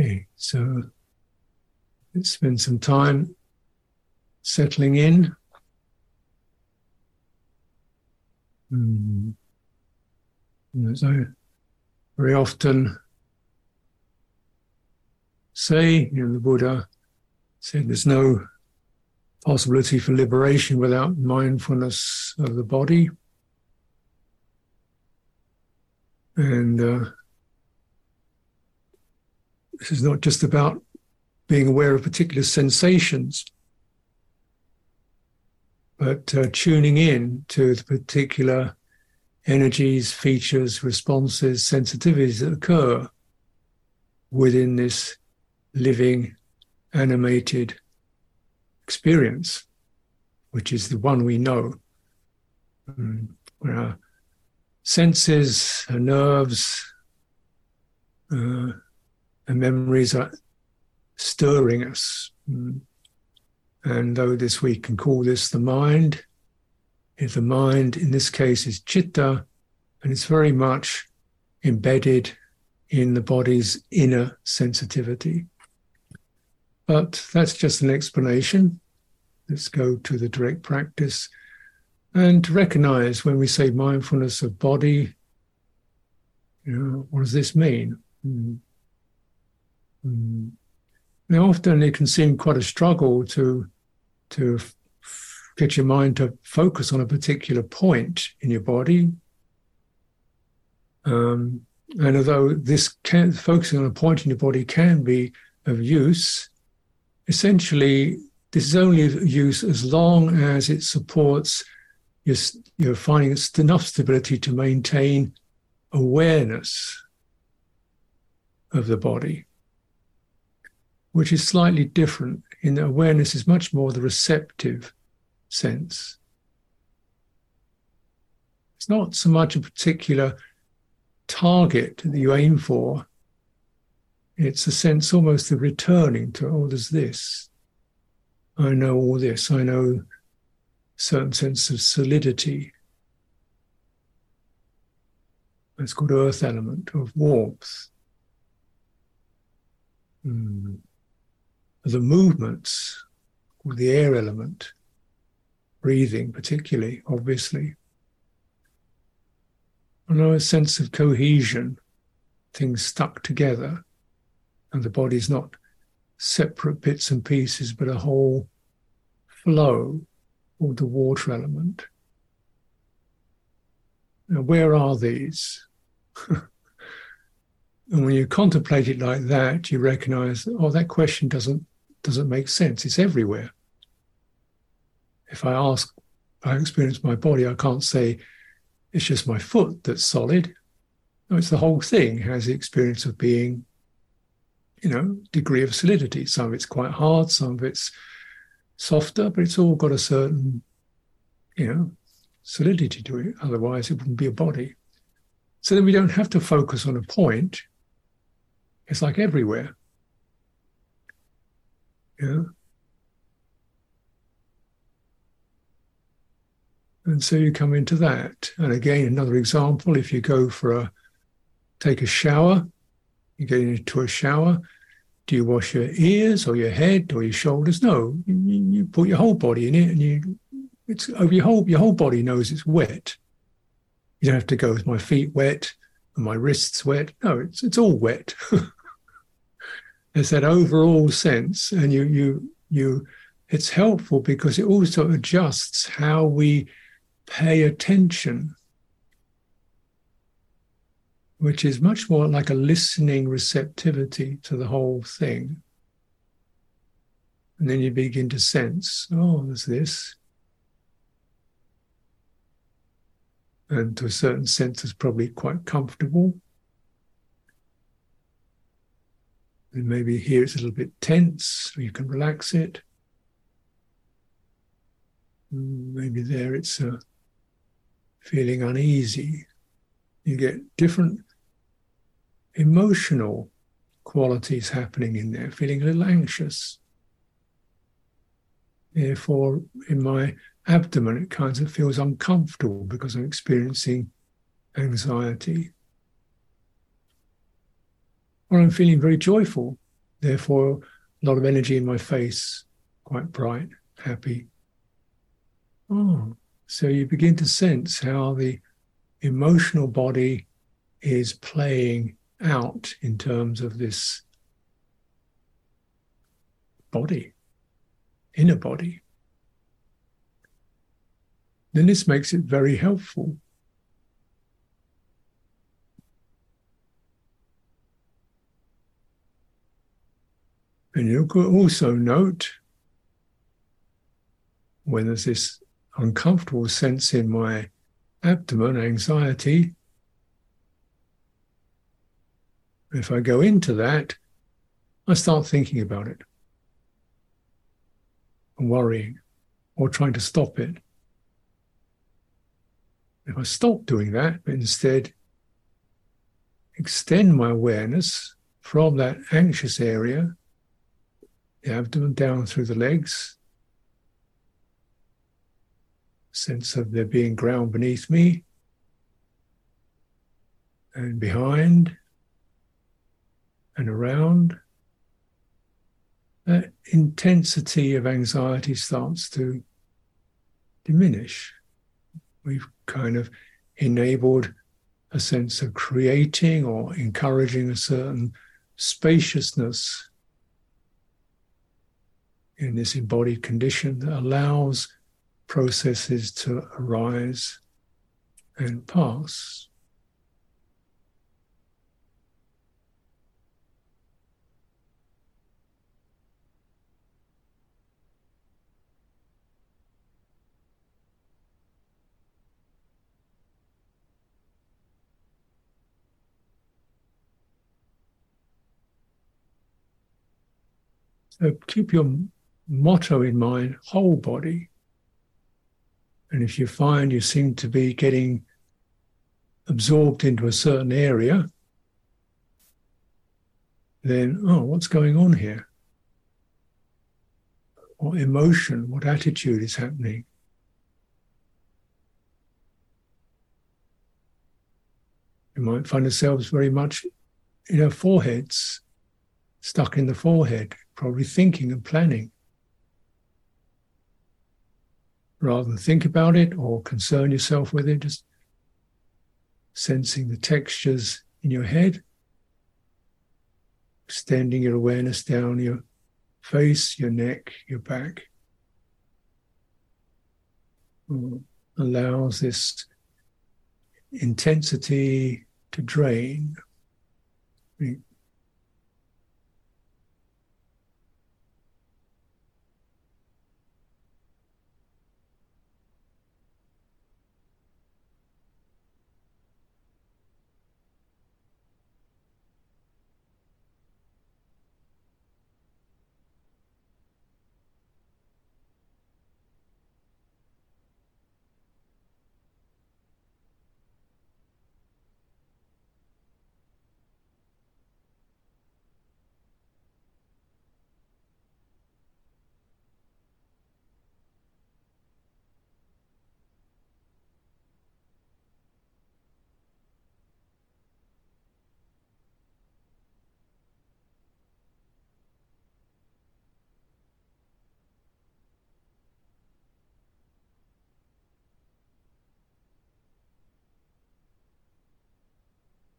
Okay, so let's spend some time settling in. Mm. As I very often say, you know, the Buddha said there's no possibility for liberation without mindfulness of the body. And uh, this is not just about being aware of particular sensations, but uh, tuning in to the particular energies, features, responses, sensitivities that occur within this living, animated experience, which is the one we know, um, where our senses, our nerves, uh, memories are stirring us. Mm. And though this we can call this the mind, if the mind in this case is chitta, and it's very much embedded in the body's inner sensitivity. But that's just an explanation. Let's go to the direct practice and to recognize when we say mindfulness of body, you know, what does this mean? Mm. Mm. Now, often it can seem quite a struggle to to get your mind to focus on a particular point in your body. Um, and although this can focusing on a point in your body can be of use, essentially this is only of use as long as it supports your, your finding enough stability to maintain awareness of the body which is slightly different in that awareness is much more the receptive sense. It's not so much a particular target that you aim for. It's a sense almost of returning to, oh, there's this. I know all this. I know certain sense of solidity. It's called earth element of warmth. Mm the movements, the air element, breathing particularly, obviously. Know a sense of cohesion, things stuck together, and the body's not separate bits and pieces, but a whole flow, or the water element. Now, where are these? and when you contemplate it like that, you recognize, oh, that question doesn't doesn't make sense. It's everywhere. If I ask, I experience my body, I can't say it's just my foot that's solid. No, it's the whole thing has the experience of being, you know, degree of solidity. Some of it's quite hard, some of it's softer, but it's all got a certain, you know, solidity to it. Otherwise, it wouldn't be a body. So then we don't have to focus on a point. It's like everywhere. Yeah. And so you come into that. And again, another example, if you go for a take a shower, you get into a shower, do you wash your ears or your head or your shoulders? No, you, you put your whole body in it and you it's over your whole your whole body knows it's wet. You don't have to go with my feet wet and my wrists wet. No, it's it's all wet. There's that overall sense, and you you you. It's helpful because it also adjusts how we pay attention, which is much more like a listening receptivity to the whole thing. And then you begin to sense, oh, there's this. And to a certain sense, it's probably quite comfortable. And maybe here it's a little bit tense, you can relax it. Maybe there it's a feeling uneasy. You get different emotional qualities happening in there, feeling a little anxious. Therefore, in my abdomen, it kind of feels uncomfortable because I'm experiencing anxiety or I'm feeling very joyful. Therefore, a lot of energy in my face, quite bright, happy. Oh, so you begin to sense how the emotional body is playing out in terms of this body, inner body. Then this makes it very helpful. And you could also note when there's this uncomfortable sense in my abdomen, anxiety, if I go into that, I start thinking about it and worrying or trying to stop it. If I stop doing that, but instead extend my awareness from that anxious area, the abdomen down through the legs, sense of there being ground beneath me. And behind. And around, that intensity of anxiety starts to diminish. We've kind of enabled a sense of creating or encouraging a certain spaciousness in this embodied condition that allows processes to arise and pass. So keep your motto in mind whole body. And if you find you seem to be getting absorbed into a certain area, then, oh, what's going on here? What emotion, what attitude is happening? You might find yourselves very much in our foreheads, stuck in the forehead, probably thinking and planning. Rather than think about it or concern yourself with it, just sensing the textures in your head, extending your awareness down your face, your neck, your back. Mm, allows this intensity to drain.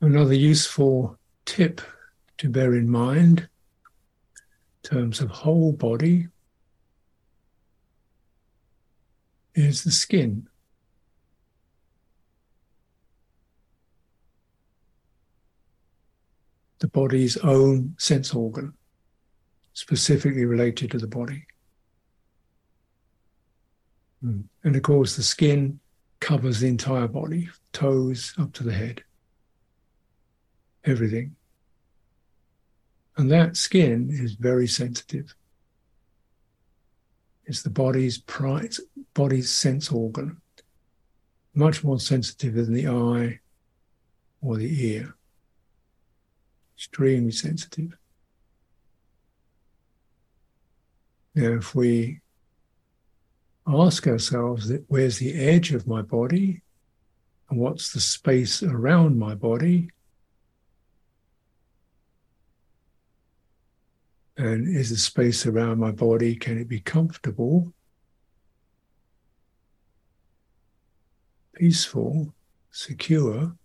Another useful tip to bear in mind in terms of whole body is the skin. The body's own sense organ, specifically related to the body. Hmm. And of course, the skin covers the entire body, toes up to the head everything. And that skin is very sensitive. It's the body's pride, body's sense organ, much more sensitive than the eye or the ear. Extremely sensitive. Now, if we ask ourselves that where's the edge of my body and what's the space around my body, And is the space around my body, can it be comfortable, peaceful, secure?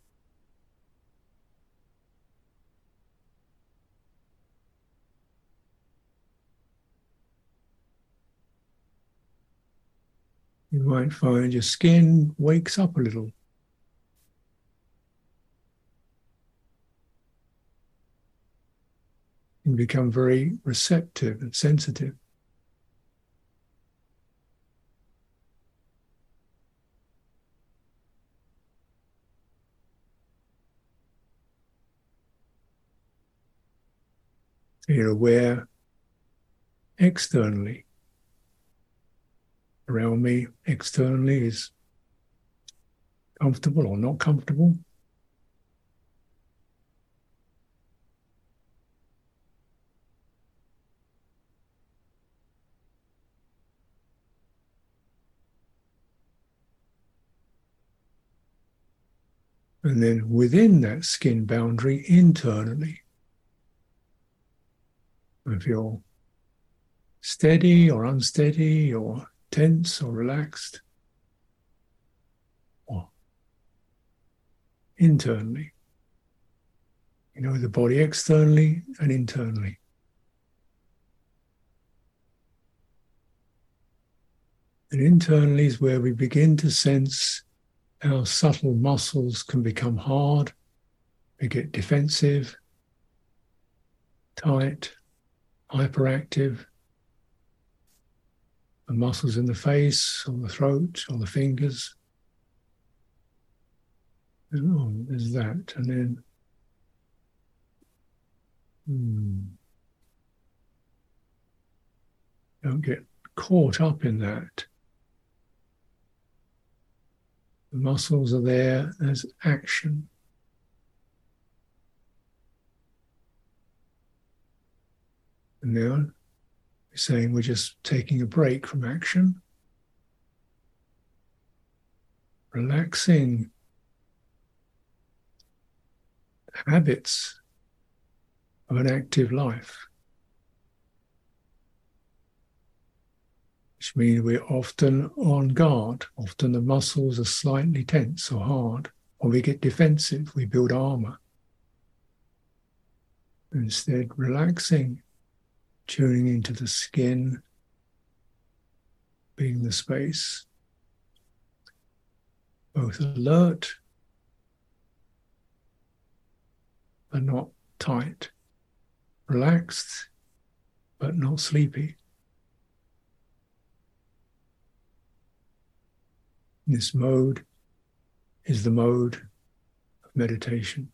You might find your skin wakes up a little. And become very receptive and sensitive. you're aware externally. Around me, externally, is comfortable or not comfortable. And then within that skin boundary, internally, if you're steady or unsteady or tense or relaxed, or internally, you know, the body externally and internally. And internally is where we begin to sense our subtle muscles can become hard, we get defensive, tight, hyperactive. The muscles in the face, or the throat, or the fingers. And Oh, there's that. And then, hmm, don't get caught up in that. The muscles are there as action. And now we're saying we're just taking a break from action, relaxing habits of an active life. Which means we're often on guard. Often the muscles are slightly tense or hard, or we get defensive, we build armor. Instead, relaxing, tuning into the skin, being the space, both alert but not tight, relaxed but not sleepy. This mode is the mode of meditation.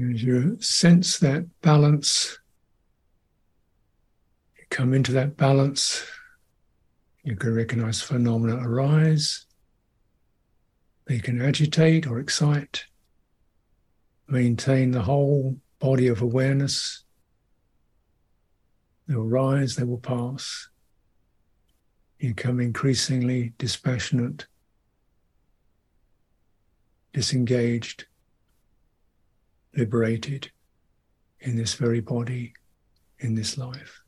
As you sense that balance you come into that balance, you can recognize phenomena arise. They can agitate or excite. Maintain the whole body of awareness. They will rise, they will pass. You become increasingly dispassionate, disengaged, liberated in this very body, in this life.